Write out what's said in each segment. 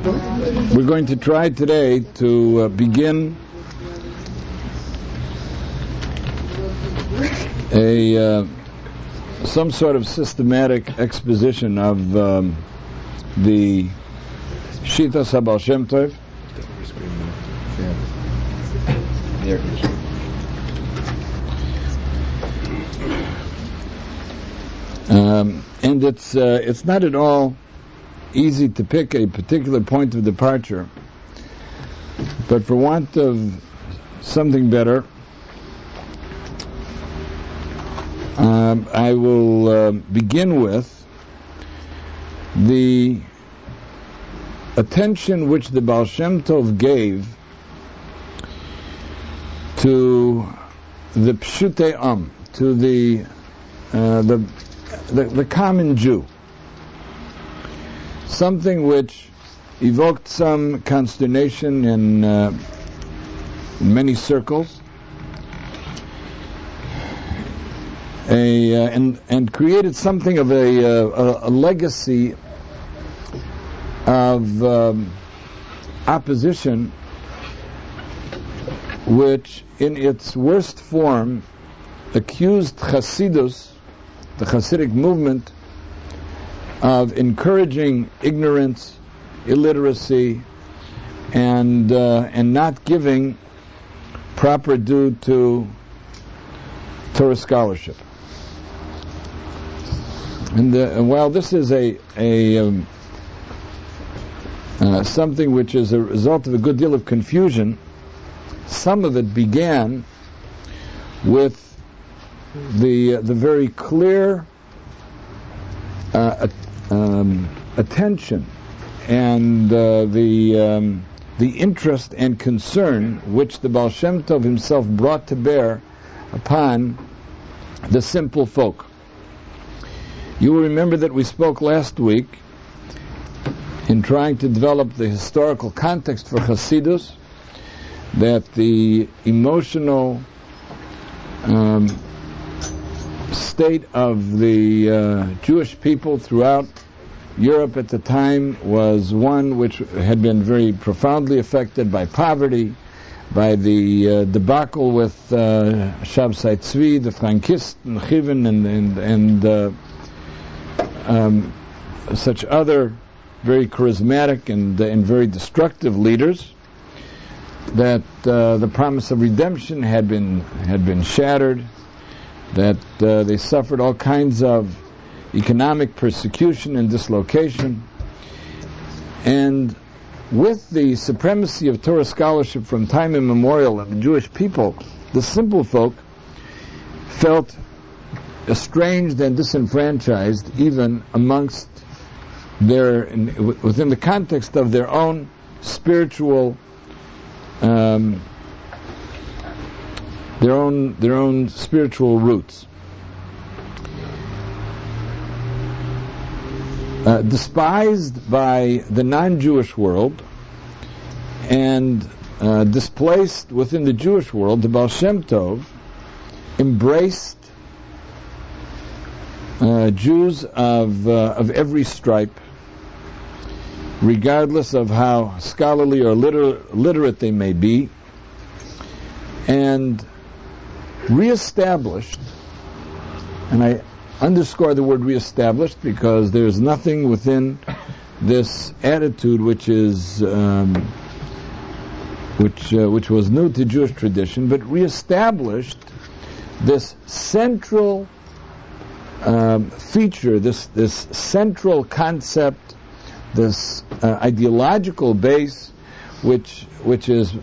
We're going to try today to uh, begin a uh, some sort of systematic exposition of um, the Shitas Baal Shem Tov. Um, and it's uh, it's not at all easy to pick a particular point of departure, but for want of something better, um, I will uh, begin with the attention which the Baal Shem Tov gave to the Pshutei Am, to the, uh, the, the, the common Jew something which evoked some consternation in, uh, in many circles, a, uh, and, and created something of a, uh, a, a legacy of um, opposition which in its worst form accused Hasidus, the Hasidic movement, of encouraging ignorance, illiteracy, and uh, and not giving proper due to Torah scholarship. And, uh, while this is a a um, uh, something which is a result of a good deal of confusion, some of it began with the the very clear uh, um, attention and uh, the um, the interest and concern which the Baal Shem Tov himself brought to bear upon the simple folk. You will remember that we spoke last week in trying to develop the historical context for Hasidus, that the emotional um, state of the uh, Jewish people throughout Europe at the time was one which had been very profoundly affected by poverty, by the uh, debacle with uh, Shabtai Tzvi, the Frankist, and Chayon, and, and, and uh, um, such other very charismatic and, and very destructive leaders, that uh, the promise of redemption had been, had been shattered, that uh, they suffered all kinds of economic persecution and dislocation. And with the supremacy of Torah scholarship from time immemorial and the Jewish people, the simple folk felt estranged and disenfranchised even amongst their, within the context of their own spiritual, um, their own, their own spiritual roots. Uh, despised by the non-Jewish world and uh, displaced within the Jewish world, the Baal Shem Tov embraced uh, Jews of uh, of every stripe, regardless of how scholarly or liter- literate they may be, and reestablished. And I underscore the word reestablished because there's nothing within this attitude which is um, which uh, which was new to Jewish tradition, but reestablished this central um, feature, this this central concept, this uh, ideological base, which which is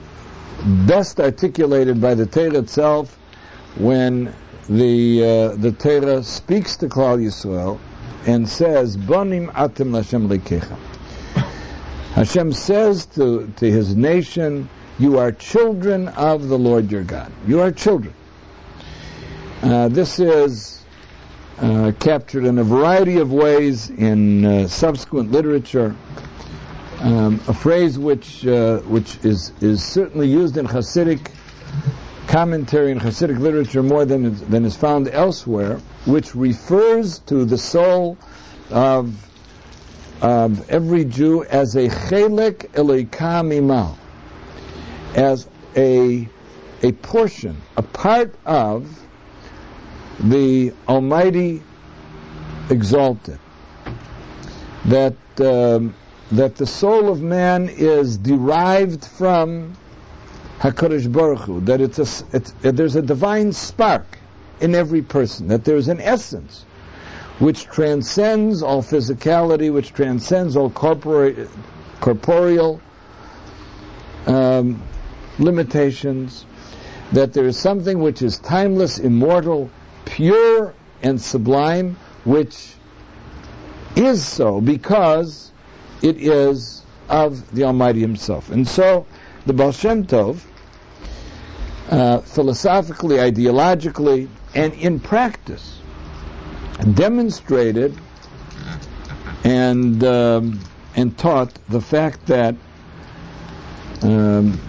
best articulated by the Torah itself when the uh, the Torah speaks to Klal Yisrael and says, "Bonim atem Hashem lekecha." Hashem says to to His nation, "You are children of the Lord your God. You are children." Uh, this is uh, captured in a variety of ways in uh, subsequent literature. Um, a phrase which uh, which is is certainly used in Hasidic commentary in Hasidic literature more than than is found elsewhere, which refers to the soul of of every Jew as a chelek Eloka mima'al, as a a portion, a part of the Almighty exalted. That um, that the soul of man is derived from Hakadosh Baruch Hu. That it's a, it's, there's a divine spark in every person. That there's an essence which transcends all physicality, which transcends all corpore- corporeal um, limitations. That there is something which is timeless, immortal, pure, and sublime, which is so because it is of the Almighty Himself. And so, the Baal Shem Tov, uh, philosophically, ideologically, and in practice, demonstrated and um, and taught the fact that um,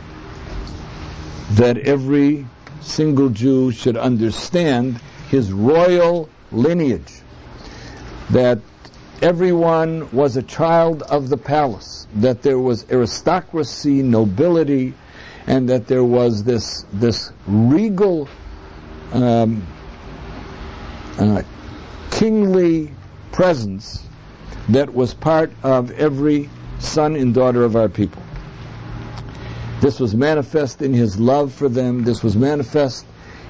that every single Jew should understand his royal lineage, that everyone was a child of the palace, that there was aristocracy, nobility, and that there was this this regal, um, uh, kingly presence that was part of every son and daughter of our people. This was manifest in his love for them. This was manifest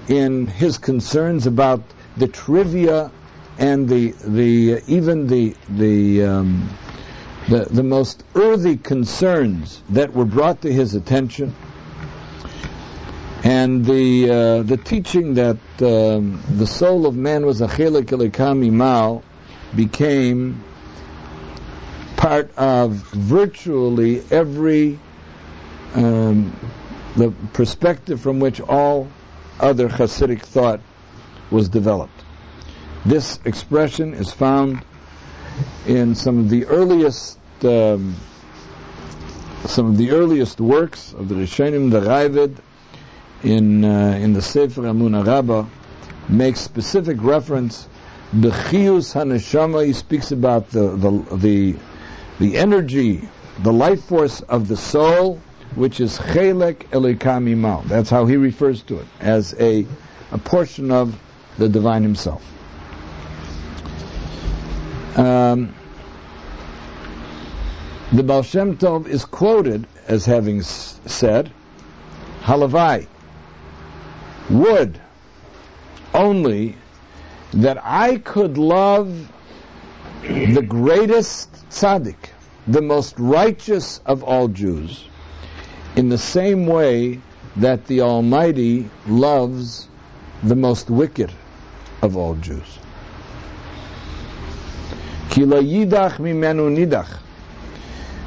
in his concerns about the trivia and the the even the the um, the, the most earthy concerns that were brought to his attention, and the uh, the teaching that um, the soul of man was a chelek Eloka mima'al became part of virtually every um, the perspective from which all other Hasidic thought was developed. This expression is found in some of the earliest um, some of the earliest works of the Rishonim, the Raavad, in uh, in the Sefer Emunah Ramah, makes specific reference. Bechius Haneshama, he speaks about the, the the the energy, the life force of the soul, which is Chelek Eloka Mima'al. That's how he refers to it, as a, a portion of the divine himself. Um, the Baal Shem Tov is quoted as having said, Halavai, would only that I could love the greatest tzaddik, the most righteous of all Jews, in the same way that the Almighty loves the most wicked of all Jews.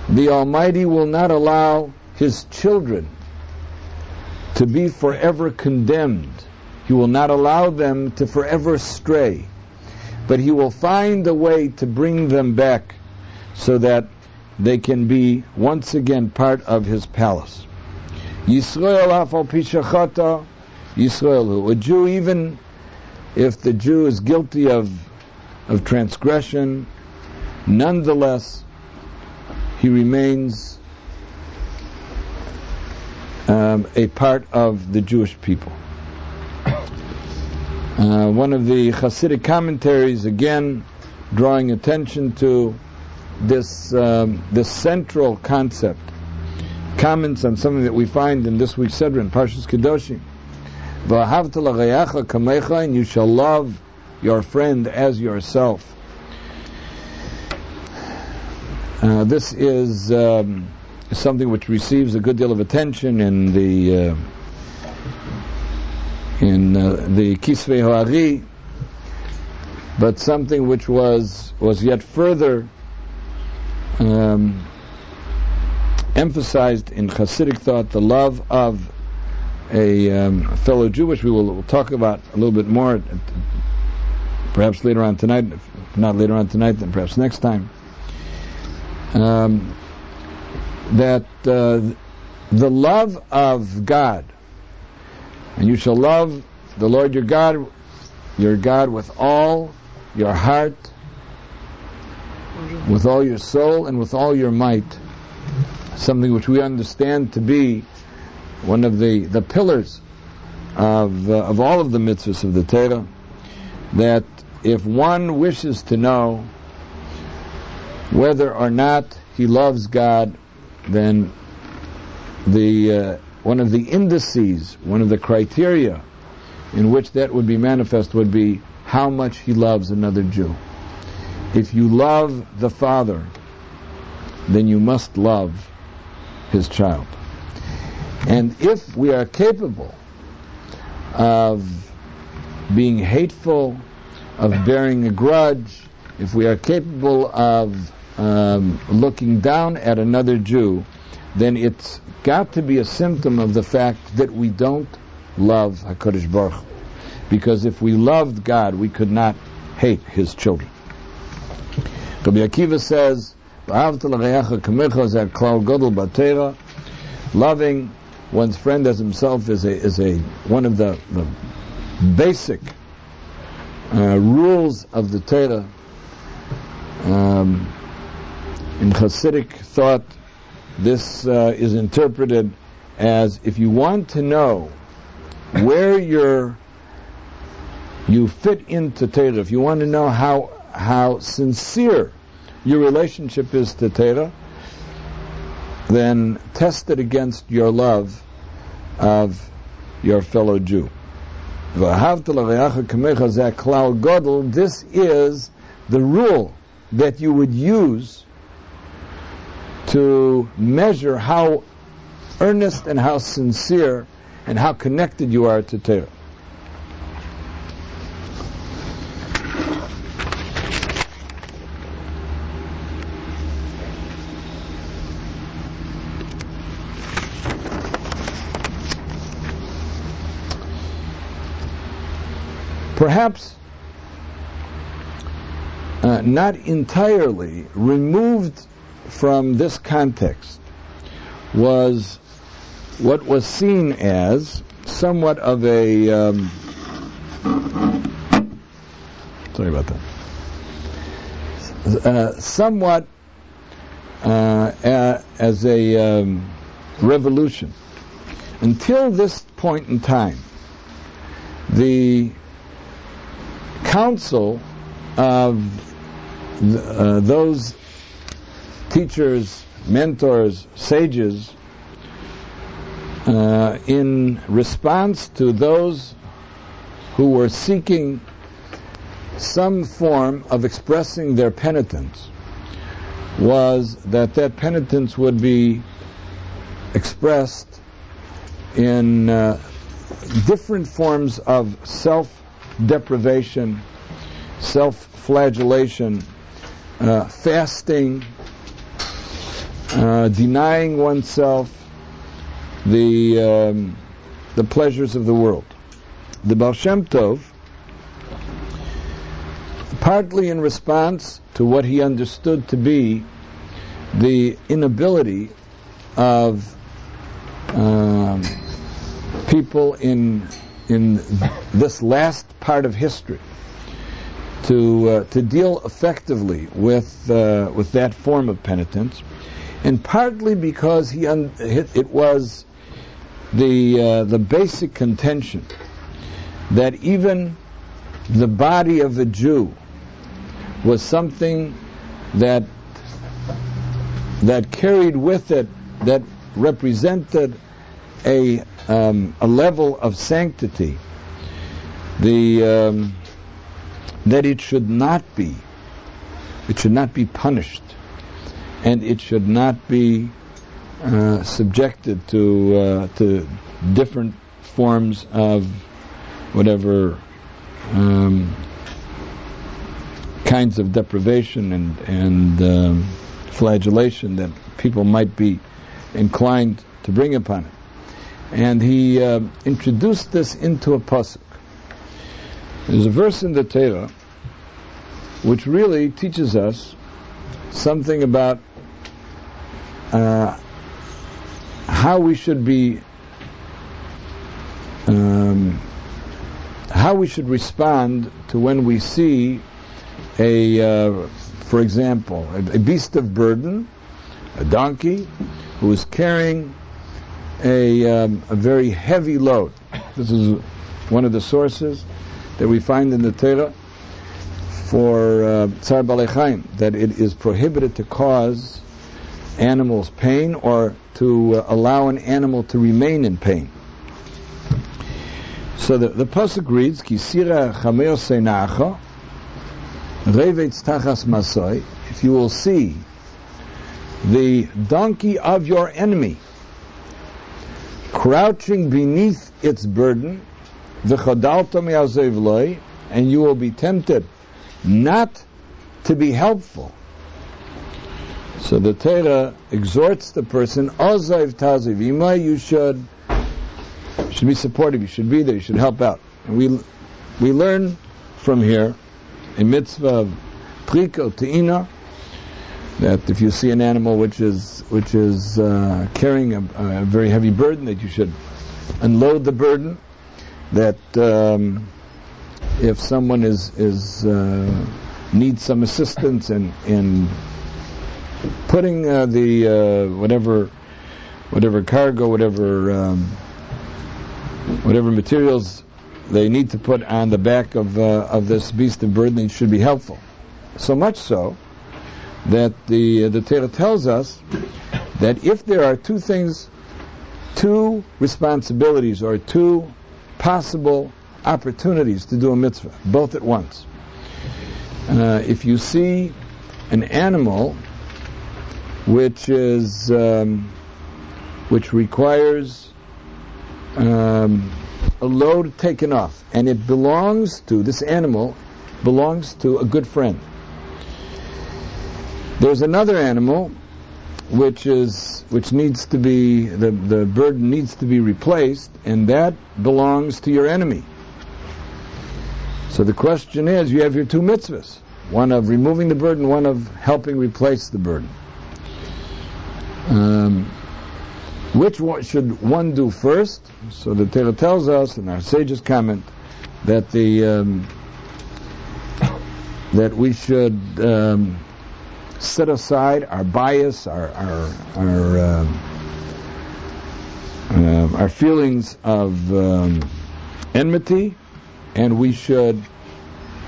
The Almighty will not allow His children to be forever condemned. He will not allow them to forever stray. But He will find a way to bring them back so that they can be once again part of His palace. Yisrael af al pi shechata, Yisrael, a Jew even if the Jew is guilty of of transgression, nonetheless he remains um, a part of the Jewish people. Uh, one of the Hasidic commentaries, again, drawing attention to this um, this central concept, comments on something that we find in this week's Sedron, Parshas Kedoshim. And you shall love your friend as yourself. Uh, this is um, something which receives a good deal of attention in the uh, in uh, the Kisvei Hoari, but something which was was yet further um, emphasized in Hasidic thought, the love of a um, fellow Jew, which we will we'll talk about a little bit more, perhaps later on tonight. If not later on tonight, then perhaps next time. Um, that uh, the love of God, and you shall love the Lord your God, your God with all your heart, with all your soul and with all your might, something which we understand to be one of the, the pillars of, uh, of all of the mitzvahs of the Torah, that if one wishes to know whether or not he loves God, then the uh, one of the indices, one of the criteria in which that would be manifest would be how much he loves another Jew. If you love the father, then you must love his child. And if we are capable of being hateful, of bearing a grudge, if we are capable of um, looking down at another Jew, then it's got to be a symptom of the fact that we don't love HaKadosh Baruch Hu. Because if we loved God, we could not hate His children. Rabbi Akiva says, Loving one's friend as himself is a, is a one of the, the basic uh, rules of the Torah. Um, in Hasidic thought, this uh, is interpreted as if you want to know where you're, you fit into Torah, if you want to know how, how sincere your relationship is to Torah, then test it against your love of your fellow Jew. This is the rule that you would use to measure how earnest and how sincere and how connected you are to Torah. Perhaps uh, not entirely removed from this context was what was seen as somewhat of a um, sorry about that. Uh, somewhat uh, as a um, revolution. Until this point in time the council of uh, those teachers, mentors, sages, uh, in response to those who were seeking some form of expressing their penitence, was that that penitence would be expressed in uh, different forms of self deprivation, self flagellation, uh, fasting, uh, denying oneself the um, the pleasures of the world. The Baal Shem Tov, partly in response to what he understood to be the inability of um, people in in this last part of history to uh, to deal effectively with uh, with that form of penitence, and partly because he it, was the uh, the basic contention that even the body of a Jew was something that that carried with it that represented a um, a level of sanctity the um, that it should not be it should not be punished and it should not be uh, subjected to uh, to different forms of whatever um, kinds of deprivation and and um, flagellation that people might be inclined to bring upon it. And he uh, introduced this into a pasuk. There's a verse in the Torah which really teaches us something about uh, how we should be, um, how we should respond to when we see a uh, for example, a, a beast of burden, a donkey, who is carrying a, um, a very heavy load. This is one of the sources that we find in the Torah for uh, Tsar Balei that it is prohibited to cause animals pain or to uh, allow an animal to remain in pain. So the, the pasuk reads, "Kisira seinacha, masoi." If you will see the donkey of your enemy crouching beneath its burden, the v'chodalto and you will be tempted not to be helpful. So the Torah exhorts the person, Ozav Taziv, you should should be supportive, you should be there, you should help out. And we we learn from here a mitzvah of priko te'ina, that if you see an animal which is which is uh, carrying a, a, very heavy burden, that you should unload the burden. That um, if someone is is uh, needs some assistance in in putting uh, the uh, whatever whatever cargo, whatever um, whatever materials they need to put on the back of uh, of this beast of burden should be helpful. So much so that the uh, the Torah tells us that if there are two things, two responsibilities or two possible opportunities to do a mitzvah, both at once. Uh, if you see an animal which is um, which requires um, a load taken off, and it belongs to this animal belongs to a good friend. There's another animal which is which needs to be the the burden needs to be replaced, and that belongs to your enemy. So the question is, you have your two mitzvahs: one of removing the burden, one of helping replace the burden. Um, which one should one do first? So the Torah tells us, in our sages comment, that the um, that we should um, set aside our bias, our our our, um, uh, our feelings of um, enmity, and we should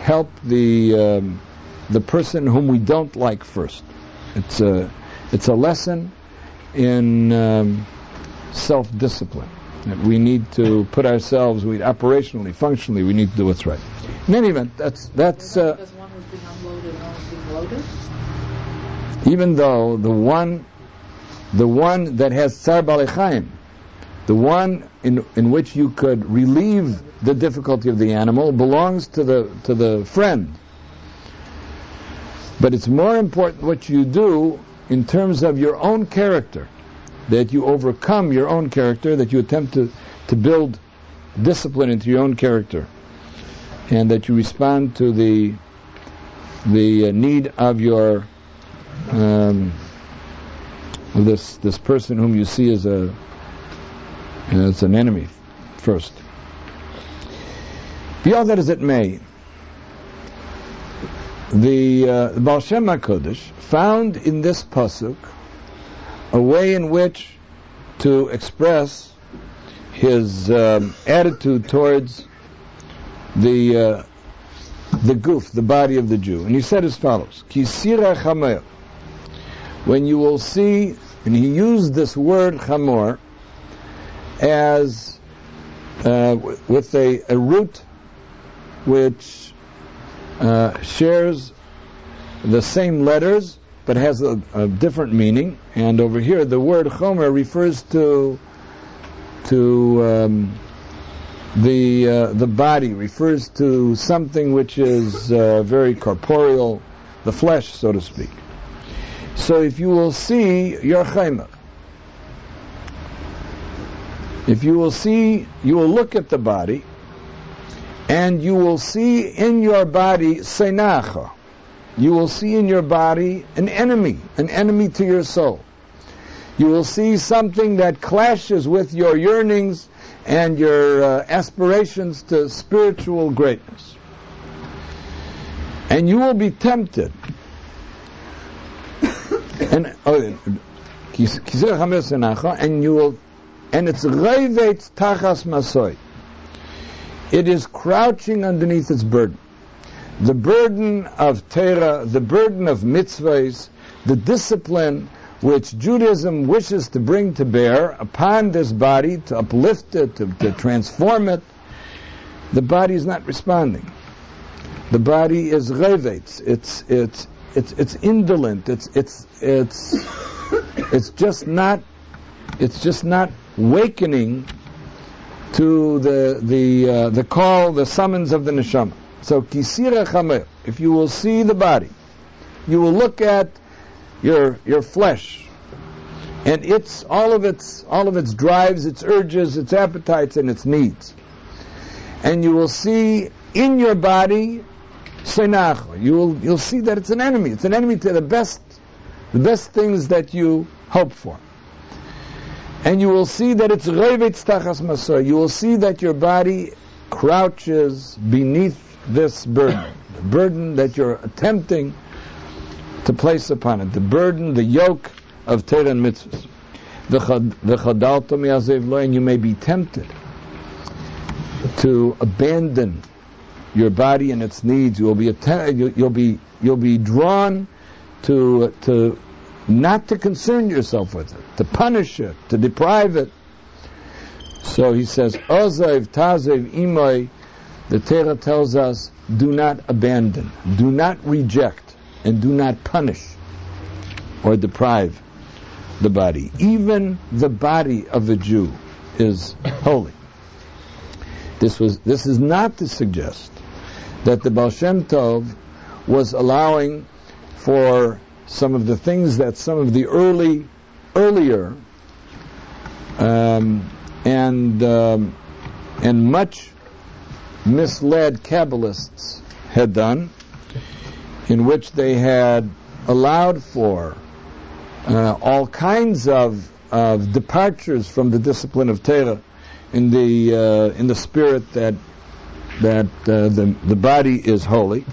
help the um, the person whom we don't like first. It's a it's a lesson in um, self-discipline. That we need to put ourselves, we operationally, functionally, we need to do what's right. In any event, that's that's. Uh, even though the one, the one that has tsar balechaim, the one in in which you could relieve the difficulty of the animal, belongs to the to the friend. But it's more important what you do in terms of your own character that you overcome your own character, that you attempt to, to build discipline into your own character, and that you respond to the the uh, need of your um, this this person whom you see as a as an enemy first. Be all that as it may, the uh, HaKodesh found in this pasuk a way in which to express his um, attitude towards the uh, the goof, the body of the Jew. And he said as follows: Kisira chamor. When you will see, and he used this word chamor as uh, with a, a, root which uh, shares the same letters but has a, a, different meaning. And over here, the word chomer refers to to um, the uh, the body, refers to something which is uh, very corporeal, the flesh, so to speak. So if you will see your chomer, if you will see, you will look at the body, and you will see in your body senacha you will see in your body an enemy, an enemy to your soul. You will see something that clashes with your yearnings and your uh, aspirations to spiritual greatness. And you will be tempted and oh, and you will, and it's tachas masoy. It is crouching underneath its burden. The burden of Torah, the burden of mitzvahs, the discipline which Judaism wishes to bring to bear upon this body, to uplift it, to, to transform it, the body is not responding. The body is revetz. It's it's it's it's indolent. It's it's it's it's just not it's just not wakening to the the uh, the call, the summons of the neshama. So kisira chamer. If you will see the body, you will look at your your flesh, and its all of its all of its drives, its urges, its appetites, and its needs, and you will see in your body senach. You will you'll see that it's an enemy. It's an enemy to the best the best things that you hope for. And you will see that it's revetz tachas masor. You will see that your body crouches beneath this burden, the burden that you're attempting to place upon it, the burden, the yoke of Torah and mitzvahs. And you may be tempted to abandon your body and its needs. You will be you'll be you'll be drawn to to not to concern yourself with it, to punish it, to deprive it. So he says, Ozav Tazev Imoy, the Torah tells us, do not abandon, do not reject, and do not punish or deprive the body. Even the body of a Jew is holy. This was this is not to suggest that the Baal Shem Tov was allowing for some of the things that some of the early, earlier, um, and um, and much misled Kabbalists had done, in which they had allowed for uh, all kinds of, of departures from the discipline of Torah in the uh, in the spirit that that uh, the the body is holy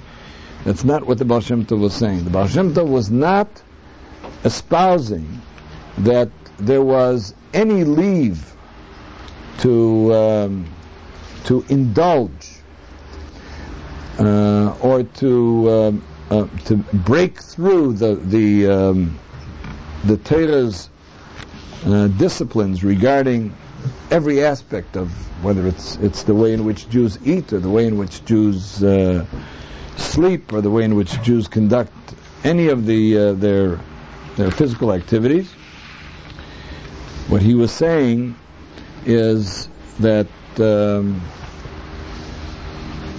that's not what the Baal Shem Tov was saying. The Baal Shem Tov was not espousing that there was any leave to um, to indulge uh, or to um, uh, to break through the the um, the Torah's uh, disciplines regarding every aspect of whether it's it's the way in which Jews eat or the way in which Jews uh, sleep or the way in which Jews conduct any of the uh, their their physical activities. What he was saying is that um,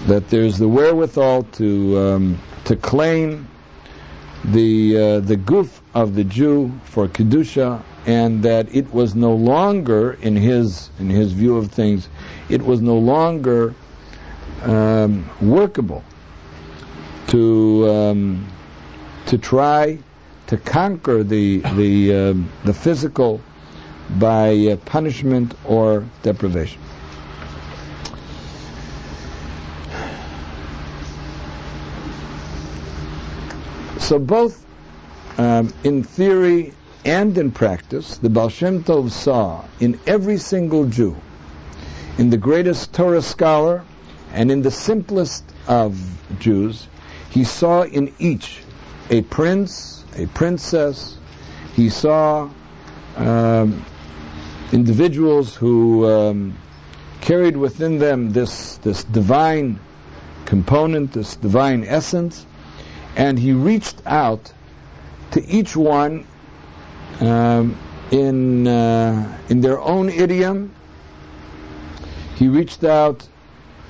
that there's the wherewithal to um, to claim the uh, the goof of the Jew for kedusha, and that it was no longer in his in his view of things, it was no longer um, workable to um, to try to conquer the the um, the physical by uh, punishment or deprivation. So both um, in theory and in practice, the Baal Shem Tov saw in every single Jew, in the greatest Torah scholar, and in the simplest of Jews, he saw in each a prince, a princess. He saw um, individuals who um, carried within them this this divine component, this divine essence, and he reached out to each one um, in uh, in their own idiom. He reached out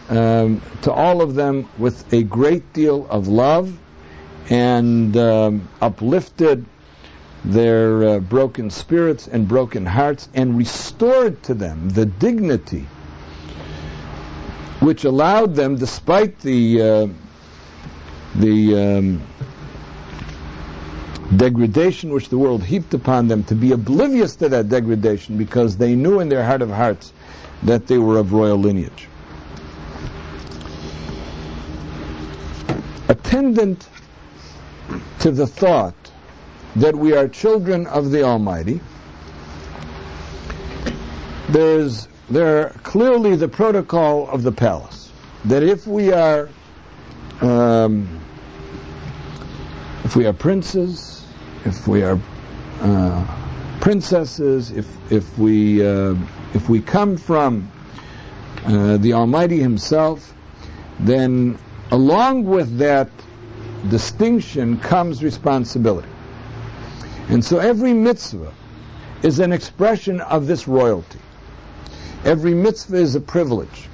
um, to all of them with a great deal of love and um, uplifted their uh, broken spirits and broken hearts and restored to them the dignity which allowed them, despite the uh, the um, degradation which the world heaped upon them, to be oblivious to that degradation because they knew in their heart of hearts that they were of royal lineage. Attendant to the thought that we are children of the Almighty, there's there clearly the protocol of the palace that if we are um, if we are princes, if we are uh, princesses, if if we uh, if we come from uh, the Almighty Himself, then along with that distinction comes responsibility. And so every mitzvah is an expression of this royalty. Every mitzvah is a privilege.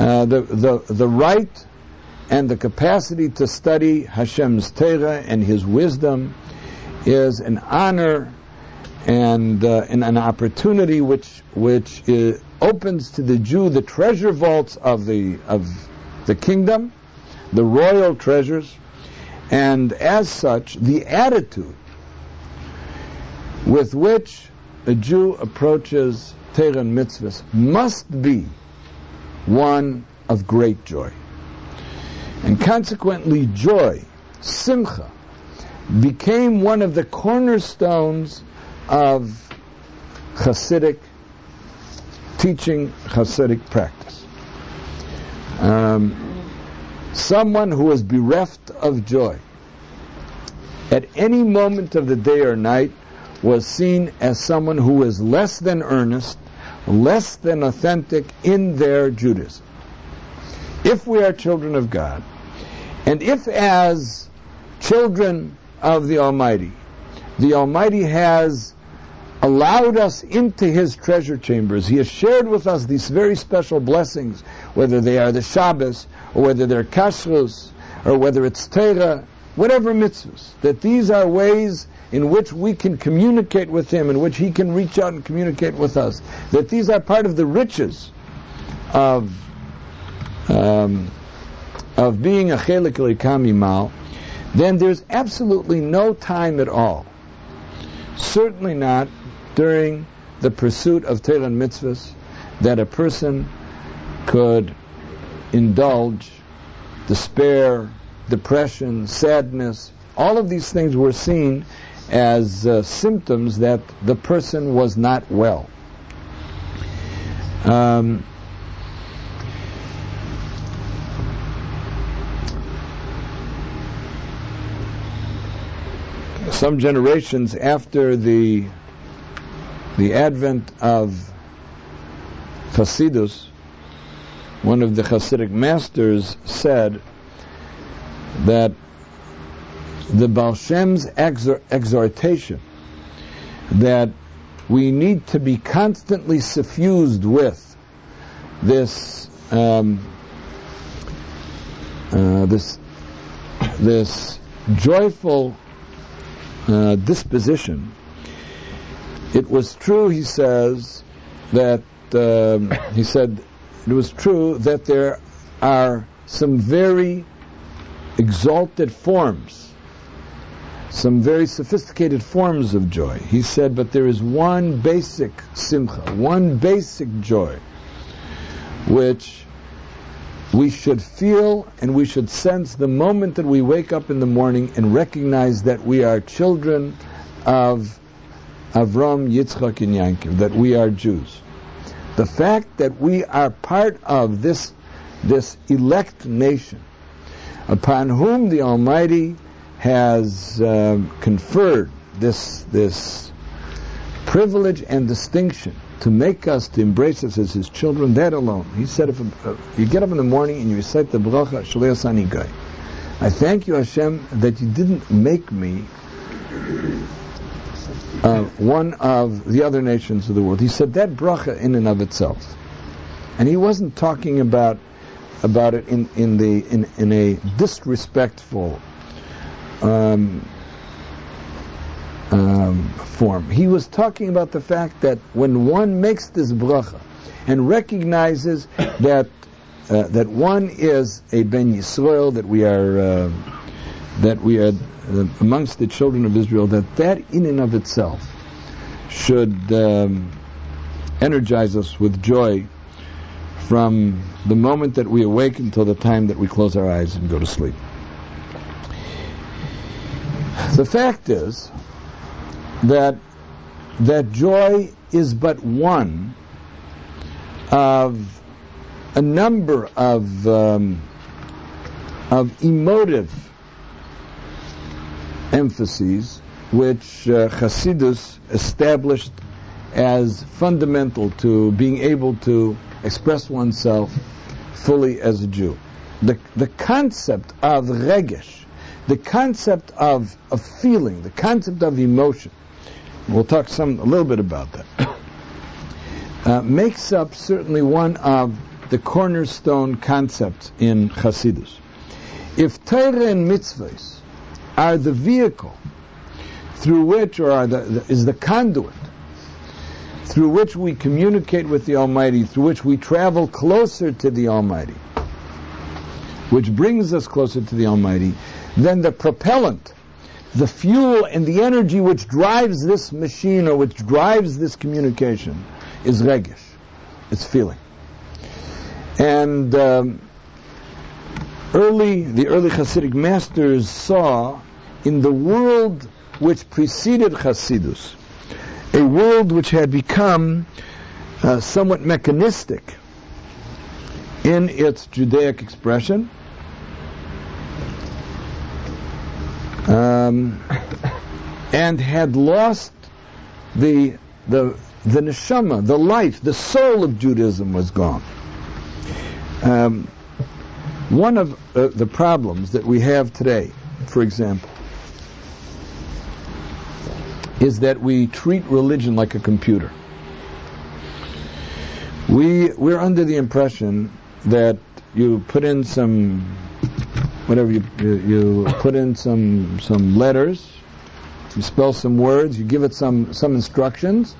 Uh, the, the, the right and the capacity to study Hashem's Torah and His wisdom is an honor and, uh, and an opportunity which, which opens to the Jew the treasure vaults of the, of the kingdom, the royal treasures, and as such, the attitude with which a Jew approaches and mitzvahs must be one of great joy. And consequently, joy, simcha, became one of the cornerstones of Hasidic teaching, Hasidic practice. Um, someone who is bereft of joy at any moment of the day or night was seen as someone who is less than earnest, less than authentic in their Judaism. If we are children of God, and if as children of the Almighty, the Almighty has allowed us into His treasure chambers, He has shared with us these very special blessings, whether they are the Shabbos, or whether they're kashrus, or whether it's Torah, whatever mitzvahs, that these are ways in which we can communicate with Him, in which He can reach out and communicate with us. That these are part of the riches of um, of being a chelik mal, then there's absolutely no time at all. Certainly not during the pursuit of and mitzvahs that a person could indulge despair, depression, sadness. All of these things were seen as uh, symptoms that the person was not well. Um, some generations after the the advent of Hasidus, one of the Hasidic masters said that the Baal Shem's exhortation that we need to be constantly suffused with this um, uh, this this joyful uh, disposition. It was true, he says, that um, he said it was true that there are some very exalted forms some very sophisticated forms of joy. He said, but there is one basic simcha, one basic joy, which we should feel and we should sense the moment that we wake up in the morning and recognize that we are children of Avram, Yitzchak, and Yankov, that we are Jews. The fact that we are part of this, this elect nation, upon whom the Almighty has um, conferred this this privilege and distinction to make us to embrace us as his children. That alone, he said, if uh, you get up in the morning and you recite the bracha Shalei Gai, I thank you, Hashem, that you didn't make me one of the other nations of the world. He said that bracha in and of itself, and he wasn't talking about about it in, in the in, in a disrespectful um, um, form. He was talking about the fact that when one makes this bracha and recognizes that uh, that one is a ben Yisrael, that we are uh, that we are amongst the children of Israel, that that in and of itself should um, energize us with joy from the moment that we awake until the time that we close our eyes and go to sleep. The fact is that that joy is but one of a number of um, of emotive emphases which uh, Hasidus established as fundamental to being able to express oneself fully as a Jew. The, the concept of regesh, the concept of, of feeling, the concept of emotion, we'll talk some a little bit about that, uh, makes up certainly one of the cornerstone concepts in Hasidus. If Torah and mitzvahs are the vehicle through which, or the, the, is the conduit through which we communicate with the Almighty, through which we travel closer to the Almighty, which brings us closer to the Almighty, then the propellant, the fuel and the energy which drives this machine or which drives this communication is regesh. It's feeling. And um, early, the early Hasidic masters saw in the world which preceded Hasidus, a world which had become uh, somewhat mechanistic in its Judaic expression. Um, and had lost the the the neshama, the life, the soul of Judaism was gone. Um, one of uh, the problems that we have today, for example, is that we treat religion like a computer. We we're under the impression that you put in some whatever you you put in some some letters, you spell some words, you give it some some instructions,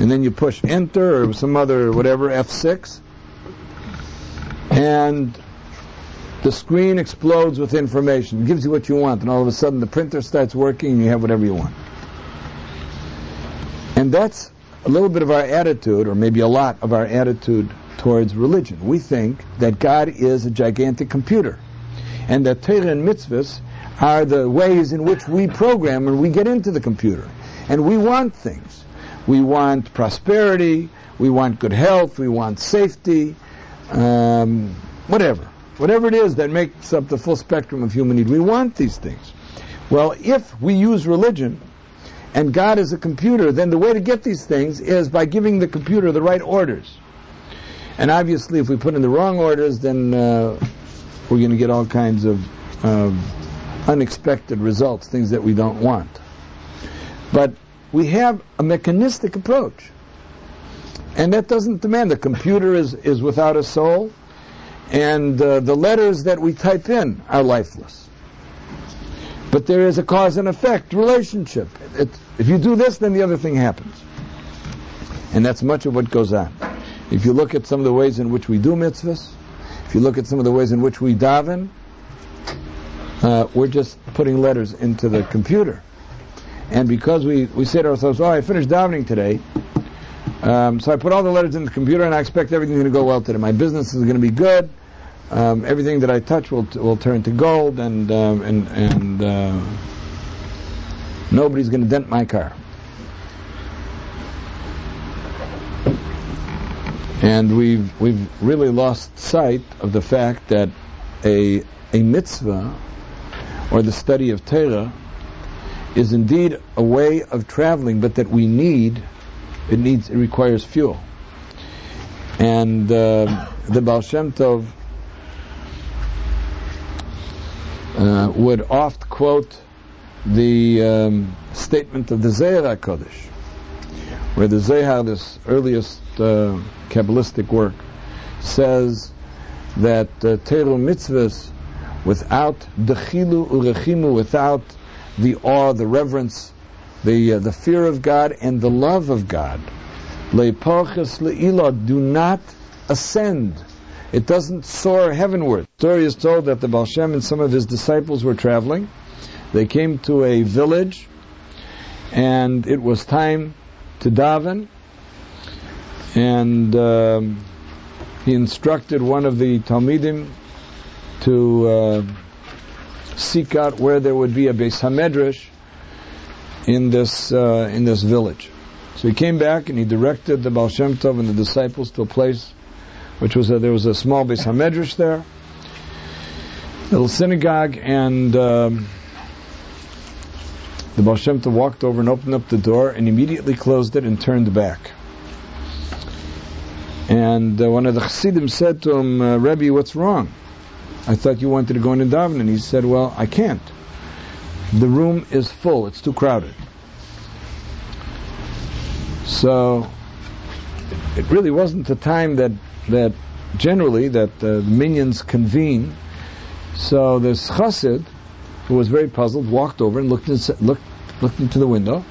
and then you push enter or some other whatever F6, and the screen explodes with information, gives you what you want, and all of a sudden the printer starts working and you have whatever you want. And that's a little bit of our attitude, or maybe a lot of our attitude towards religion. We think that God is a gigantic computer, and that Torah and mitzvahs are the ways in which we program and we get into the computer. And we want things. We want prosperity, we want good health, we want safety, um, whatever. Whatever it is that makes up the full spectrum of human need, we want these things. Well, if we use religion and God is a computer, then the way to get these things is by giving the computer the right orders. And obviously, if we put in the wrong orders, then uh, we're going to get all kinds of unexpected results, things that we don't want. But we have a mechanistic approach. And that doesn't demand the computer is, is without a soul, and uh, the letters that we type in are lifeless. But there is a cause and effect relationship. It, if you do this, then the other thing happens. And that's much of what goes on. If you look at some of the ways in which we do mitzvahs, if you look at some of the ways in which we daven, uh, we're just putting letters into the computer. And because we, we say to ourselves, oh, I finished davening today, um, so I put all the letters in the computer and I expect everything's going to go well today. My business is going to be good um, everything that I touch will will turn to gold, and um, and and uh, nobody's going to dent my car. And we've we've really lost sight of the fact that a a mitzvah or the study of Torah is indeed a way of traveling, but that we need it needs it requires fuel. And uh, the Baal Shem Tov uh, would oft quote the um, statement of the Zohar Kodesh, where the Zohar, this earliest uh, Kabbalistic work, says that uh, Teru mitzvahs, without dechilu urechimu, without the awe, the reverence, the uh, the fear of God and the love of God, leiparches le'ilah, do not ascend it doesn't soar heavenward. The story is told that the Baal Shem and some of his disciples were traveling. They came to a village, and it was time to daven. And um, he instructed one of the Talmidim to uh, seek out where there would be a Beis Hamedrash, in this uh, in this village. So he came back and he directed the Baal Shem Tov and the disciples to a place which was a, there was a small Beis Hamedrash there, little synagogue, and um, the Baal Shem Tov walked over and opened up the door and immediately closed it and turned back. And uh, one of the Chassidim said to him, uh, Rebbe, what's wrong? I thought you wanted to go in and daven. And he said, well, I can't. The room is full. It's too crowded. So it really wasn't the time that that generally that the minions convene. So this chassid, who was very puzzled, walked over and looked, in, looked, looked into the window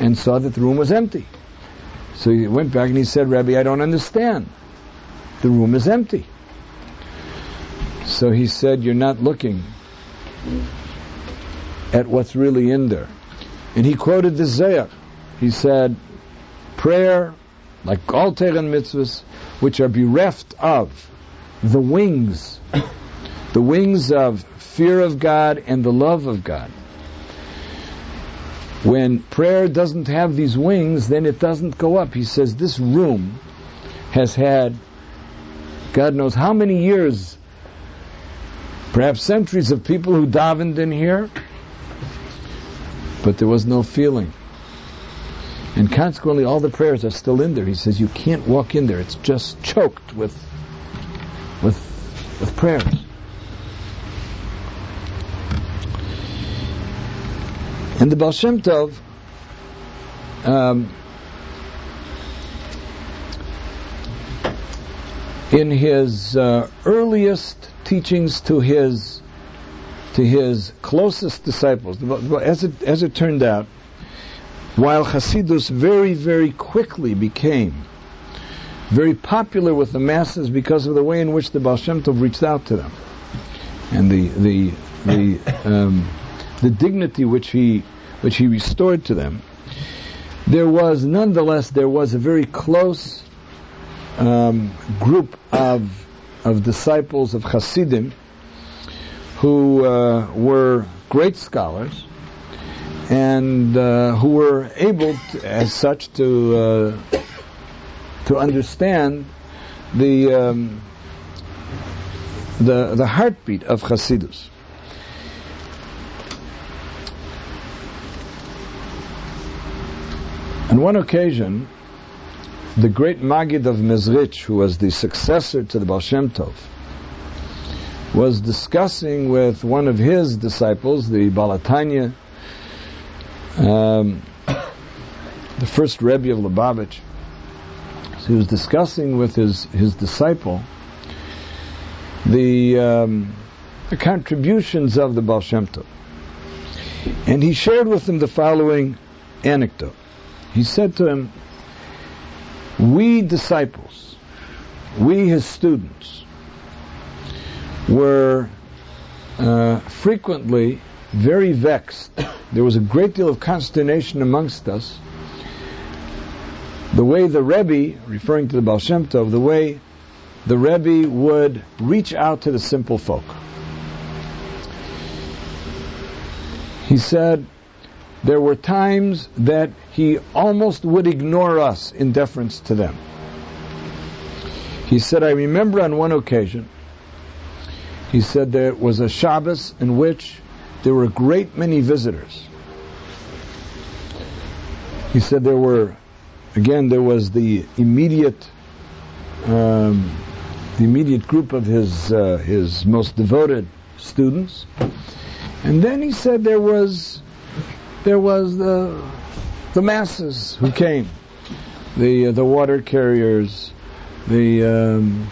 and saw that the room was empty. So he went back and he said, Rabbi, I don't understand. The room is empty. So he said, You're not looking at what's really in there. And he quoted the Zayach. He said, Prayer, like all Torah mitzvahs, which are bereft of the wings, the wings of fear of God and the love of God. When prayer doesn't have these wings, then it doesn't go up. He says this room has had, God knows how many years, perhaps centuries of people who davened in here, but there was no feeling. And consequently, all the prayers are still in there. He says you can't walk in there; it's just choked with with with prayers. And the Baal Shem Tov, um, in his uh, earliest teachings to his to his closest disciples, as it as it turned out, while Hasidus very very quickly became very popular with the masses because of the way in which the Baal Shem Tov reached out to them, and the the the um, the dignity which he which he restored to them, there was nonetheless there was a very close um, group of of disciples of Hasidim who uh, were great scholars and uh, who were able, to, as such, to uh, to understand the um, the the heartbeat of Hasidus. On one occasion, the great Maggid of Mezrich, who was the successor to the Baal Shem Tov, was discussing with one of his disciples, the Baal HaTanya, um, the first Rebbe of Lubavitch. So he was discussing with his, his disciple the, um, the contributions of the Baal Shem Tov. And he shared with him the following anecdote he said to him, We disciples, we his students, were uh, frequently very vexed. There was a great deal of consternation amongst us. The way the Rebbe, referring to the Baal Shem Tov, the way the Rebbe would reach out to the simple folk. He said, there were times that he almost would ignore us in deference to them. He said, I remember on one occasion, he said there was a Shabbos in which there were a great many visitors. He said there were, again, there was the immediate, um, the immediate group of his uh, his most devoted students, and then he said there was there was the the masses who came, the uh, the water carriers, the um,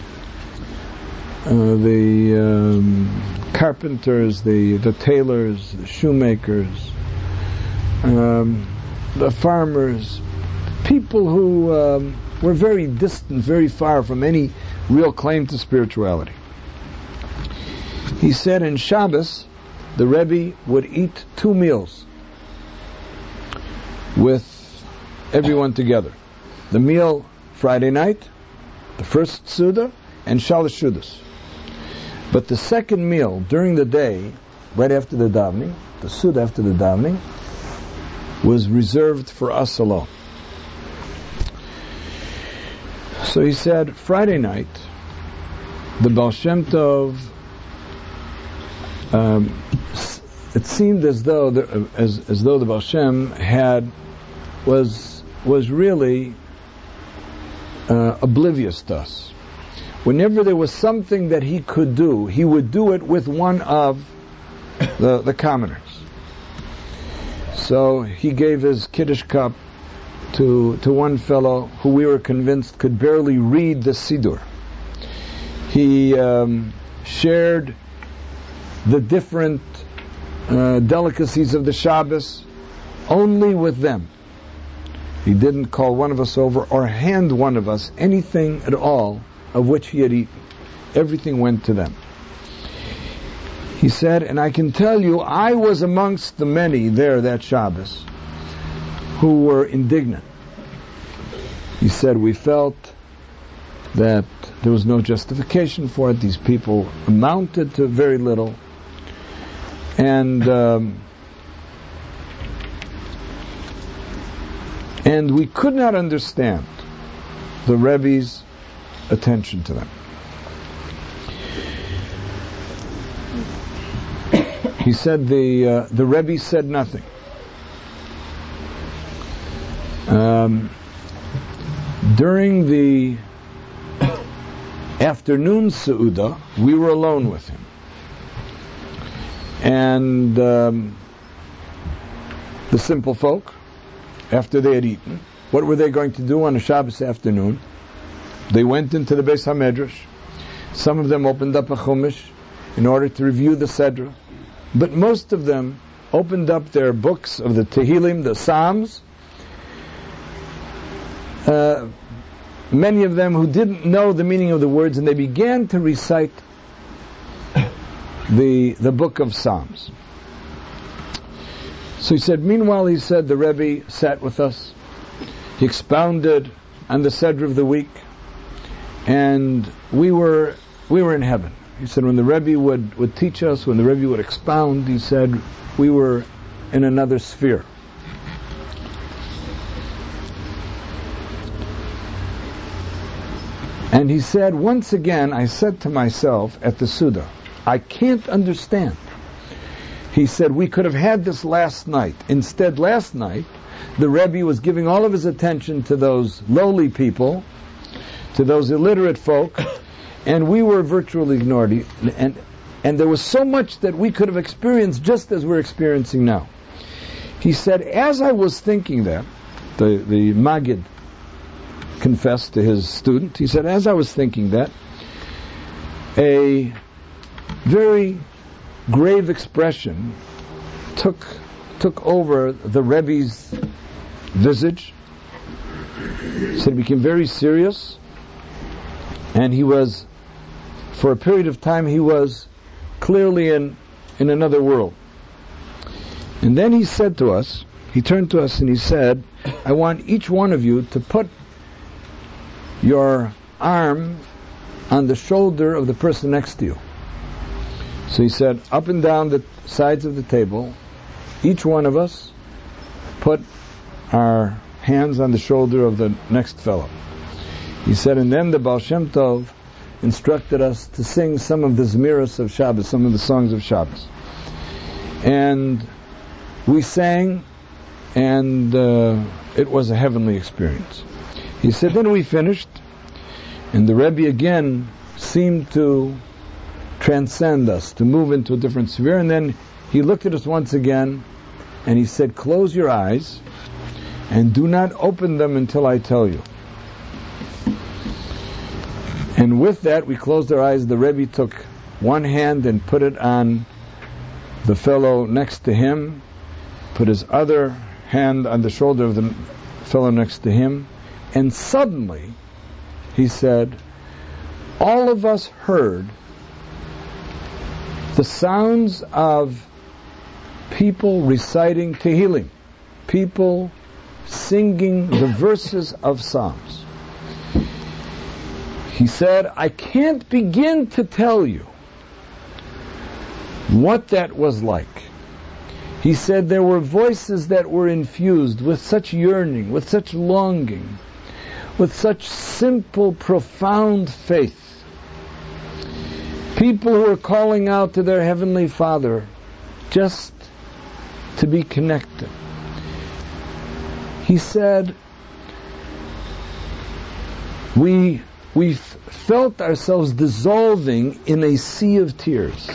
the um, carpenters, the the tailors, the shoemakers, um, the farmers, people who um, were very distant, very far from any real claim to spirituality. He said in Shabbos, the Rebbe would eat two meals with everyone together. The meal Friday night, the first Suda, and Shalosh Sudas. But the second meal during the day, right after the davening, the Suda after the davening, was reserved for us alone. So he said, Friday night, the Baal Shem Tov, um, it seemed as though the, as, as though the Baal Shem had was was really uh, oblivious to us. Whenever there was something that he could do, he would do it with one of the, the commoners. So he gave his Kiddush cup to, to one fellow who we were convinced could barely read the Siddur. He um, shared the different uh, delicacies of the Shabbos only with them. He didn't call one of us over or hand one of us anything at all of which he had eaten. Everything went to them. He said, and I can tell you, I was amongst the many there that Shabbos who were indignant. He said, we felt that there was no justification for it. These people amounted to very little. And um, and we could not understand the Rebbe's attention to them. He said the uh, the Rebbe said nothing. Um, during the afternoon Seuda, we were alone with him. And um, the simple folk, after they had eaten, what were they going to do on a Shabbos afternoon? They went into the Beis HaMedrash. Some of them opened up a Chumash in order to review the Sedra. But most of them opened up their books of the Tehillim, the Psalms. Uh, many of them who didn't know the meaning of the words, and they began to recite the the book of Psalms. So he said, meanwhile, he said, the Rebbe sat with us. He expounded on the Sedra of the week, and we were we were in heaven. He said when the Rebbe would, would teach us, when the Rebbe would expound, he said we were in another sphere. And he said, once again, I said to myself at the Suda, I can't understand. He said, we could have had this last night. Instead, last night, the Rebbe was giving all of his attention to those lowly people, to those illiterate folk, and we were virtually ignored. And, and there was so much that we could have experienced just as we're experiencing now. He said, as I was thinking that, the, the Magid confessed to his student, he said, as I was thinking that, a very grave expression took took over the Rebbe's visage. He became very serious, and he was for a period of time he was clearly in, in another world. And then he said to us, he turned to us and he said, I want each one of you to put your arm on the shoulder of the person next to you. So he said, up and down the sides of the table, each one of us put our hands on the shoulder of the next fellow. He said, and then the Baal Shem Tov instructed us to sing some of the Zmiras of Shabbos, some of the songs of Shabbos. And we sang, and uh, it was a heavenly experience. He said, then we finished, and the Rebbe again seemed to transcend us, to move into a different sphere, and then he looked at us once again, and he said, close your eyes, and do not open them until I tell you. And with that, we closed our eyes. The Rebbe took one hand and put it on the fellow next to him, put his other hand on the shoulder of the fellow next to him, and suddenly, he said, all of us heard the sounds of people reciting Tehillim, people singing the verses of Psalms. He said, I can't begin to tell you what that was like. He said there were voices that were infused with such yearning, with such longing, with such simple, profound faith. People who were calling out to their Heavenly Father just to be connected. He said, we, we felt ourselves dissolving in a sea of tears.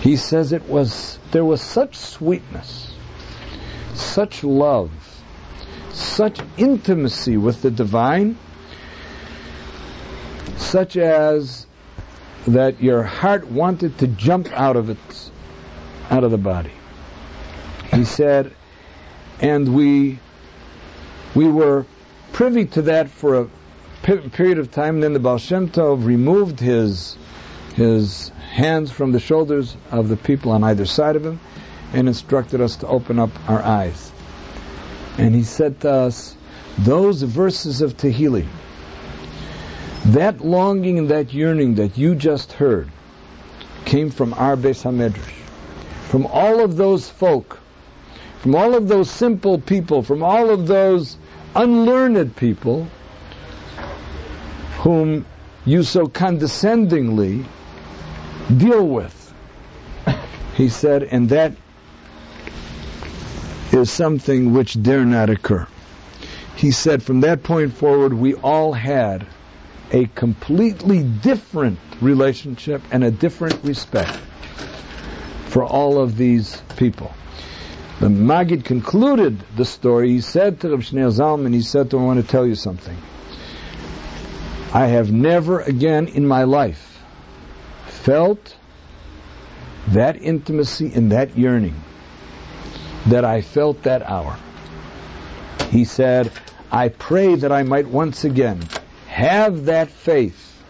He says it was, there was such sweetness, such love, such intimacy with the divine, such as that your heart wanted to jump out of it, out of the body. He said, and we, we were privy to that for a period of time. Then the Baal Shem Tov removed his his hands from the shoulders of the people on either side of him and instructed us to open up our eyes. And he said to us, those verses of Tehillim, that longing and that yearning that you just heard came from our Beis HaMedrash. From all of those folk, from all of those simple people, from all of those unlearned people whom you so condescendingly deal with. He said, and that is something which dare not occur. He said, from that point forward, we all had a completely different relationship and a different respect for all of these people. The Maggid concluded the story. He said to Rav Shneur Zalman, he said to him, I want to tell you something. I have never again in my life felt that intimacy and that yearning that I felt that hour. He said, I pray that I might once again have that faith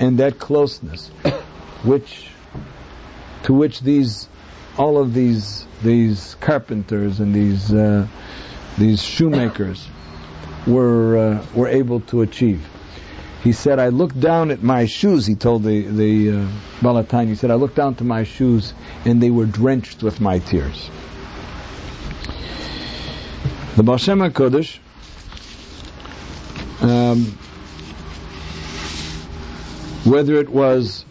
and that closeness which to which these all of these these carpenters and these uh, these shoemakers were uh, were able to achieve. He said, I looked down at my shoes, he told the, the uh, Baal HaTanya, he said, I looked down to my shoes and they were drenched with my tears. The Baal Shem HaKodesh, um, whether it was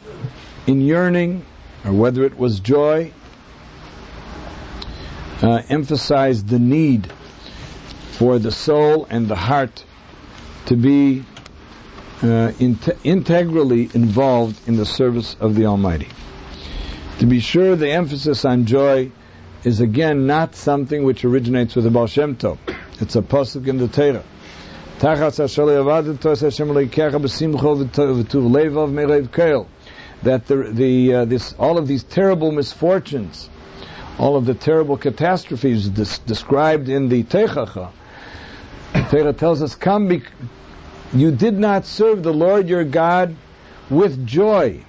in yearning or whether it was joy, uh, emphasized the need for the soul and the heart to be uh, integrally involved in the service of the Almighty. To be sure, the emphasis on joy is again not something which originates with the Baal Shem Tov. It's a pasuk in the Torah. That the, the uh, this all of these terrible misfortunes, all of the terrible catastrophes described in the Tochacha, Torah tells us, come be, you did not serve the Lord your God with joy,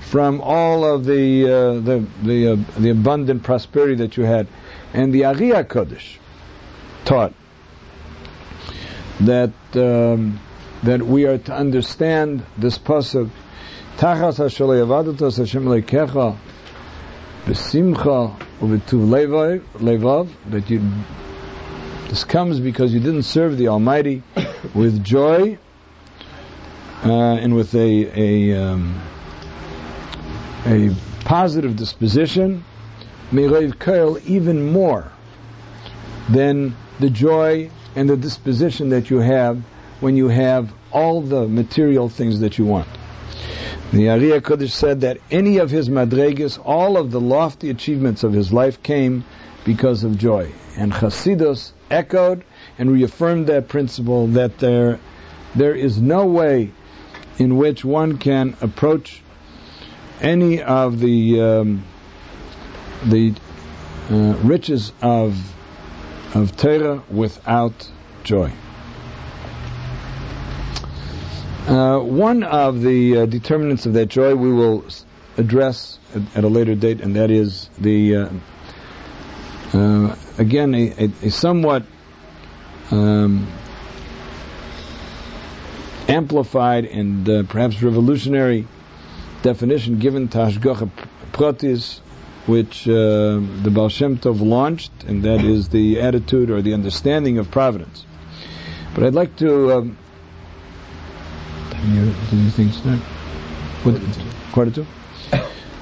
from all of the uh, the the, uh, the, abundant prosperity that you had, and the Ari HaKodesh taught that um, that we are to understand this pasuk. Tachas Hashem leikecha b'simcha u'v'tuv levav that you this comes because you didn't serve the Almighty with joy uh, and with a a, um, a positive disposition, even more than the joy and the disposition that you have when you have all the material things that you want. The Ari HaKodesh said that any of his madregas, all of the lofty achievements of his life came because of joy. And Chasidus echoed and reaffirmed that principle that there, there is no way in which one can approach any of the um, the uh, riches of of Torah without joy. Uh, one of the uh, determinants of that joy we will address at, at, a later date, and that is the uh, uh, again, a, a, a somewhat um, amplified and uh, perhaps revolutionary definition given to Hashgacha Pratis which uh, the Baal Shem Tov launched, and that is the attitude or the understanding of providence. But I'd like to. Um, do you think it's not? Quarter two?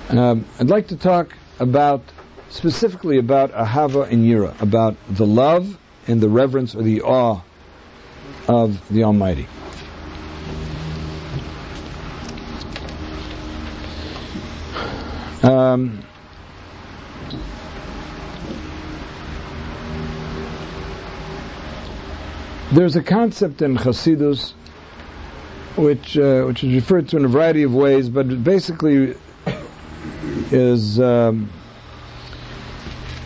Um, I'd like to talk about, specifically about Ahava and Yira, about the love and the reverence or the awe of the Almighty. Um, there's a concept in Hasidus which uh, which is referred to in a variety of ways, but basically is um,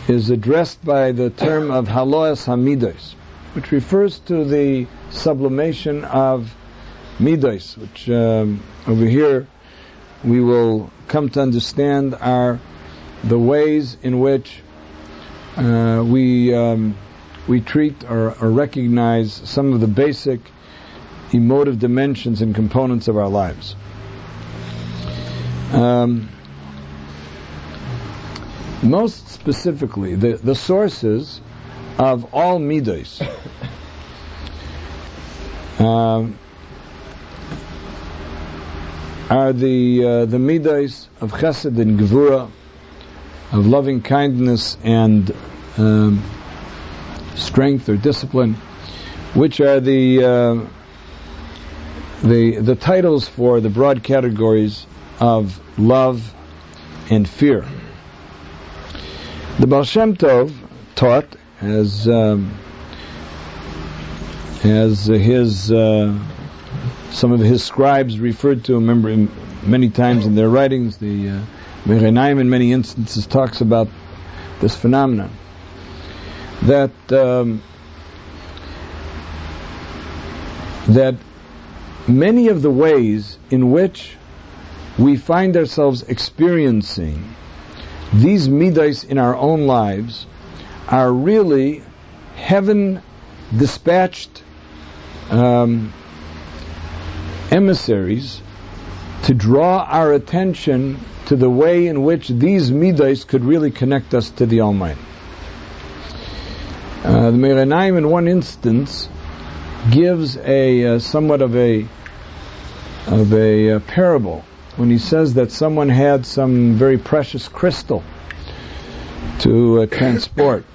is addressed by the term of haloas hamidos, which refers to the sublimation of midos, which um, over here we will come to understand are the ways in which uh, we um, we treat or, or, recognize some of the basic emotive dimensions and components of our lives. Um, most specifically, the, the sources of all midos um, are the uh, the midas of chesed and gevura, of loving kindness and um, strength or discipline, which are the uh, the the titles for the broad categories of love and fear. The Baal Shem Tov taught as um, as his uh, some of his scribes referred to him, many times in their writings. The uh, Meor Einayim in many instances talks about this phenomenon that um, that many of the ways in which we find ourselves experiencing these midas in our own lives are really heaven dispatched um, emissaries to draw our attention to the way in which these midas could really connect us to the Almighty. Uh, the Meor Einayim, in one instance, gives a uh, somewhat of a of a uh, parable when he says that someone had some very precious crystal to uh, transport,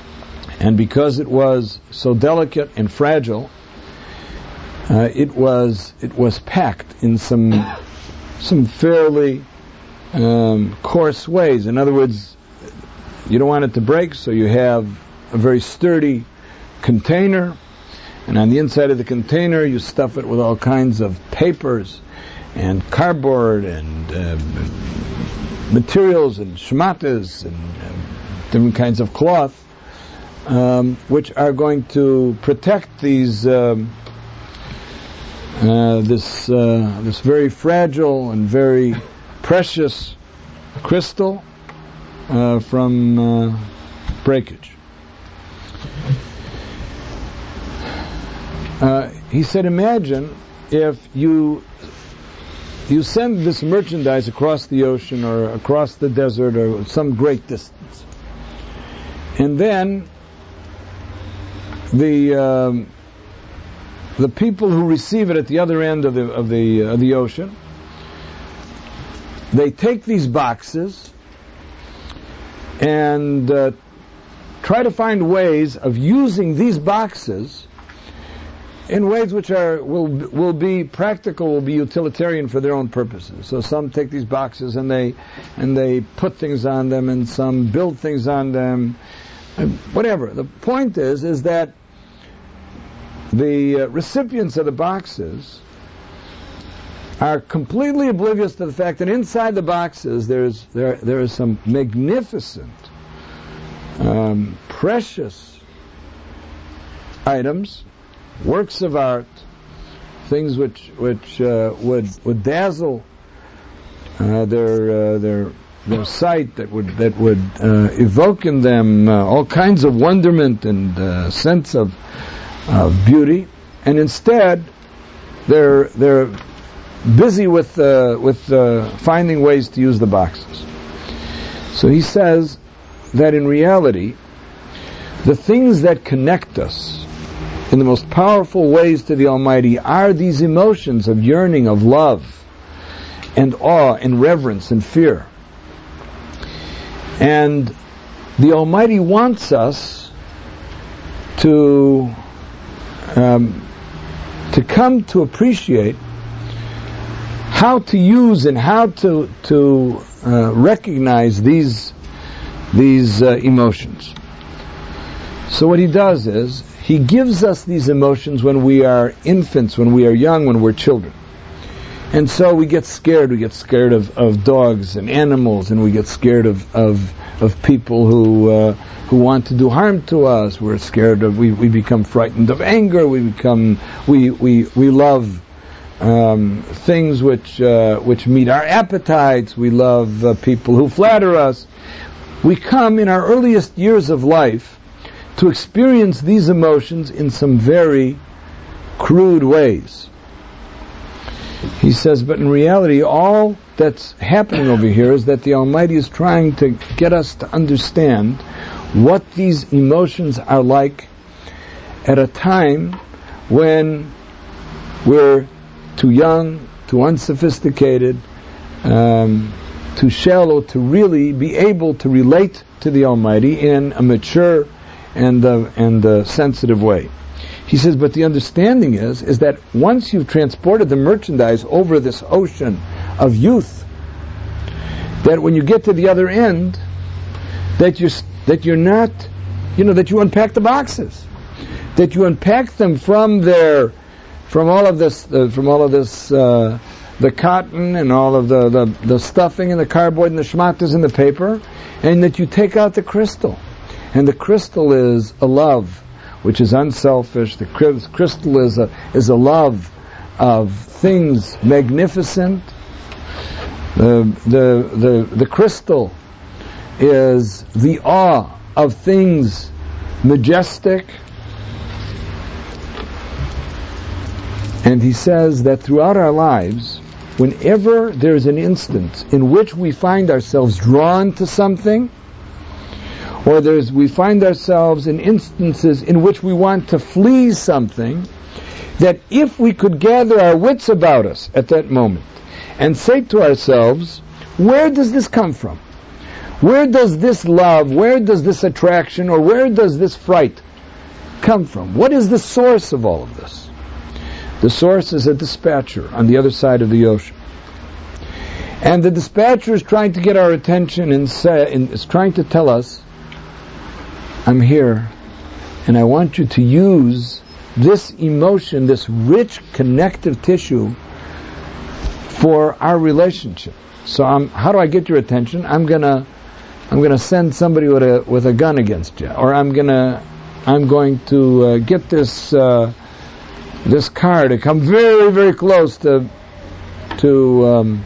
and because it was so delicate and fragile, uh, it was it was packed in some some fairly um, coarse ways. In other words, you don't want it to break, so you have a very sturdy container, and on the inside of the container you stuff it with all kinds of papers and cardboard and uh, materials and shmatas and uh, different kinds of cloth, um, which are going to protect these. Um, uh, this uh, this very fragile and very precious crystal uh, from uh, breakage. He said, "Imagine if you you send this merchandise across the ocean or across the desert or some great distance, and then the um, the people who receive it at the other end of the of the uh, of the ocean, they take these boxes and uh, try to find ways of using these boxes in ways which are will will be practical, will be utilitarian for their own purposes. So some take these boxes and they and they put things on them, and some build things on them, whatever. The point is is that the uh, recipients of the boxes are completely oblivious to the fact that inside the boxes there's there there is some magnificent, um, precious items, works of art, things which which uh, would would dazzle uh, their uh, their their sight that would that would uh, evoke in them uh, all kinds of wonderment and uh, sense of of beauty, and instead they're they're busy with with finding ways to use the boxes. So he says that in reality, the things that connect us in the most powerful ways to the Almighty are these emotions of yearning, of love, and awe, and reverence, and fear. And the Almighty wants us to um, to come to appreciate how to use and how to to uh, recognize these these uh, emotions. So what he does is he gives us these emotions when we are infants, when we are young, when we're children. And so we get scared. We get scared of, of dogs and animals, and we get scared of, of, of people who, uh, who want to do harm to us. We're scared of, we, we become frightened of anger. We become, we, we, we love um, things which, uh, which meet our appetites. We love uh, people who flatter us. We come in our earliest years of life to experience these emotions in some very crude ways. He says, but in reality, all that's happening over here is that the Almighty is trying to get us to understand what these emotions are like at a time when we're too young, too unsophisticated, um, too shallow to really be able to relate to the Almighty in a mature and uh, and uh, sensitive way. He says, but the understanding is is that once you've transported the merchandise over this ocean of youth, that when you get to the other end, that you that you're not, you know, that you unpack the boxes, that you unpack them from their, from all of this, uh, from all of this. Uh, the cotton and all of the, the, the stuffing and the cardboard and the schmatters and the paper, and that you take out the crystal and the crystal is a love which is unselfish. The crystal is a, is a love of things magnificent. The, the, the, the crystal is the awe of things majestic. And he says that throughout our lives, whenever there's an instance in which we find ourselves drawn to something, or there's, we find ourselves in instances in which we want to flee something, that if we could gather our wits about us at that moment and say to ourselves, where does this come from? Where does this love, where does this attraction, or where does this fright come from? What is the source of all of this? The source is a dispatcher on the other side of the ocean. And the dispatcher is trying to get our attention and, say, and is trying to tell us I'm here, and I want you to use this emotion, this rich connective tissue, for our relationship. So, I'm, how do I get your attention? I'm gonna, I'm gonna send somebody with a with a gun against you, or I'm gonna, I'm going to uh, get this uh, this car to come very, very close to to um,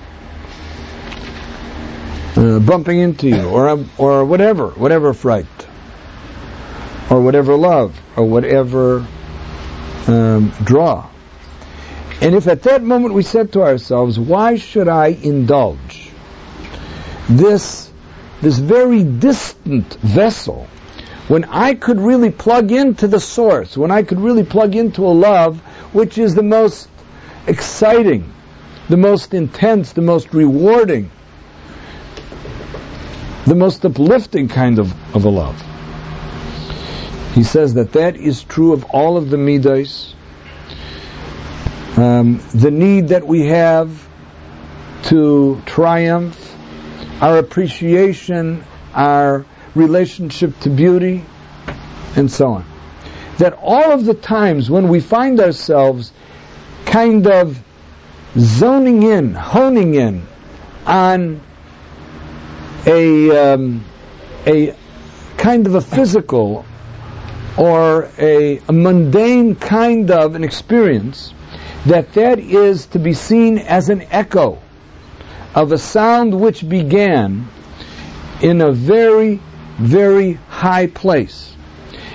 uh, bumping into you, or or whatever, whatever fright or whatever love, or whatever um, draw. And if at that moment we said to ourselves, why should I indulge this, this very distant vessel when I could really plug into the source, when I could really plug into a love which is the most exciting, the most intense, the most rewarding, the most uplifting kind of, of a love. He says that that is true of all of the midas. Um, the need that we have to triumph, our appreciation, our relationship to beauty, and so on. That all of the times when we find ourselves kind of zoning in, honing in on a, um, a kind of a physical or a, a mundane kind of an experience, that that is to be seen as an echo of a sound which began in a very, very high place.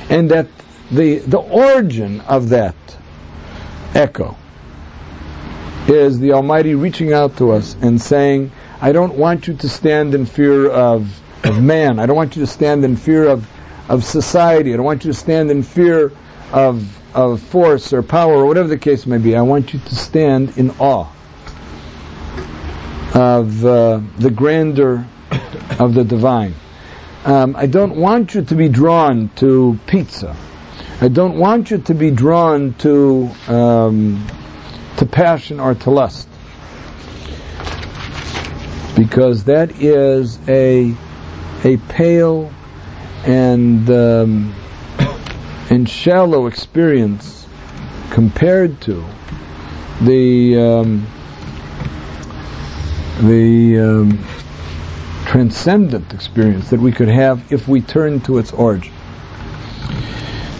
And that the, the origin of that echo is the Almighty reaching out to us and saying, I don't want you to stand in fear of of man. I don't want you to stand in fear of, of society. I don't want you to stand in fear of, of force or power or whatever the case may be. I want you to stand in awe of uh, the grandeur of the divine. Um, I don't want you to be drawn to pizza. I don't want you to be drawn to um, to passion or to lust, because that is a a pale and um, and shallow experience compared to the um, the um, transcendent experience that we could have if we turn to its origin.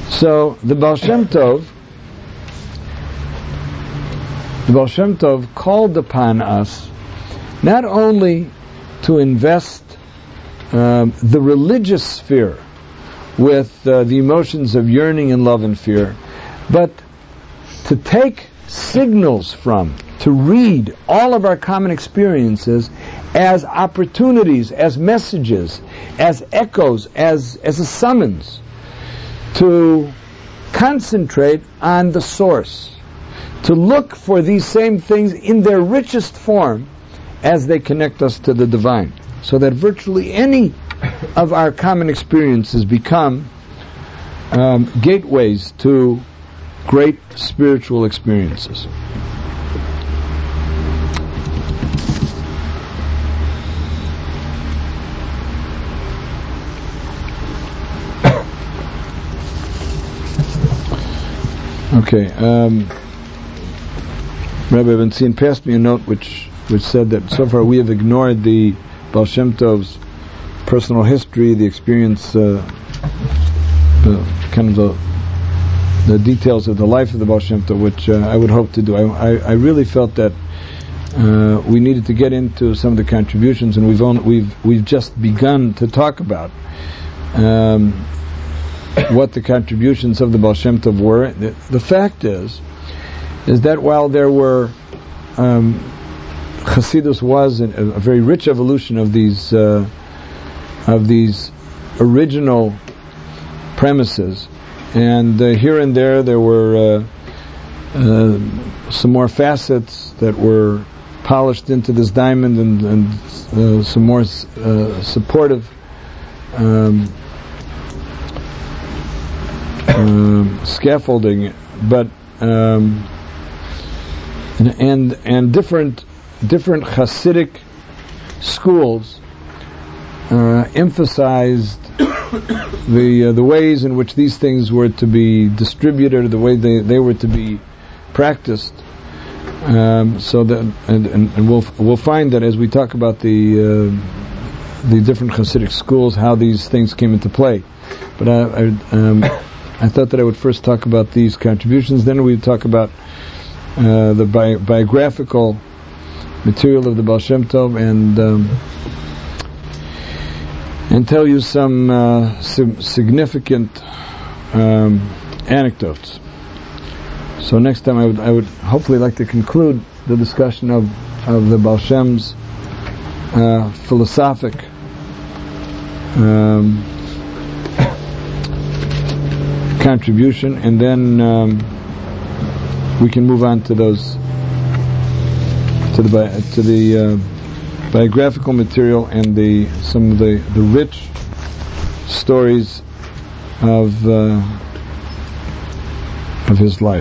So the Baal Shem Tov, the Baal Shem Tov called upon us not only to invest um, the religious sphere with uh, the emotions of yearning and love and fear, but to take signals from, to read all of our common experiences as opportunities, as messages, as echoes, as, as a summons to concentrate on the source, to look for these same things in their richest form as they connect us to the divine. So that virtually any of our common experiences become um, gateways to great spiritual experiences. Okay. Um, Rabbi passed me a note which which said that so far we have ignored the Baal Shem Tov's personal history, the experience, uh, the kind of the the details of the life of the Baal Shem Tov, which uh, I would hope to do. I, I, I really felt that uh, we needed to get into some of the contributions, and we've only, we've we've just begun to talk about um, what the contributions of the Baal Shem Tov were. The, the fact is, is that while there were um, Hasidus was a, a, very rich evolution of these uh, of these original premises, and uh, here and there there were uh, uh some more facets that were polished into this diamond, and, and uh, some more uh, supportive. Um, um, scaffolding, but um, and and different different Hasidic schools uh, emphasized the uh, the ways in which these things were to be distributed, the way they, they were to be practiced. Um, so that and, and, and, we'll we'll find that as we talk about the uh, the different Hasidic schools, how these things came into play. But I, I um, I thought that I would first talk about these contributions, then we'd talk about uh, the bi- biographical material of the Baal Shem Tov and um, and tell you some, uh, significant um, anecdotes. So next time I would I would hopefully like to conclude the discussion of of the Baal Shem's uh, philosophic um, contribution, and then um, we can move on to those to the to the uh, biographical material and the some of the the rich stories of uh, of his life.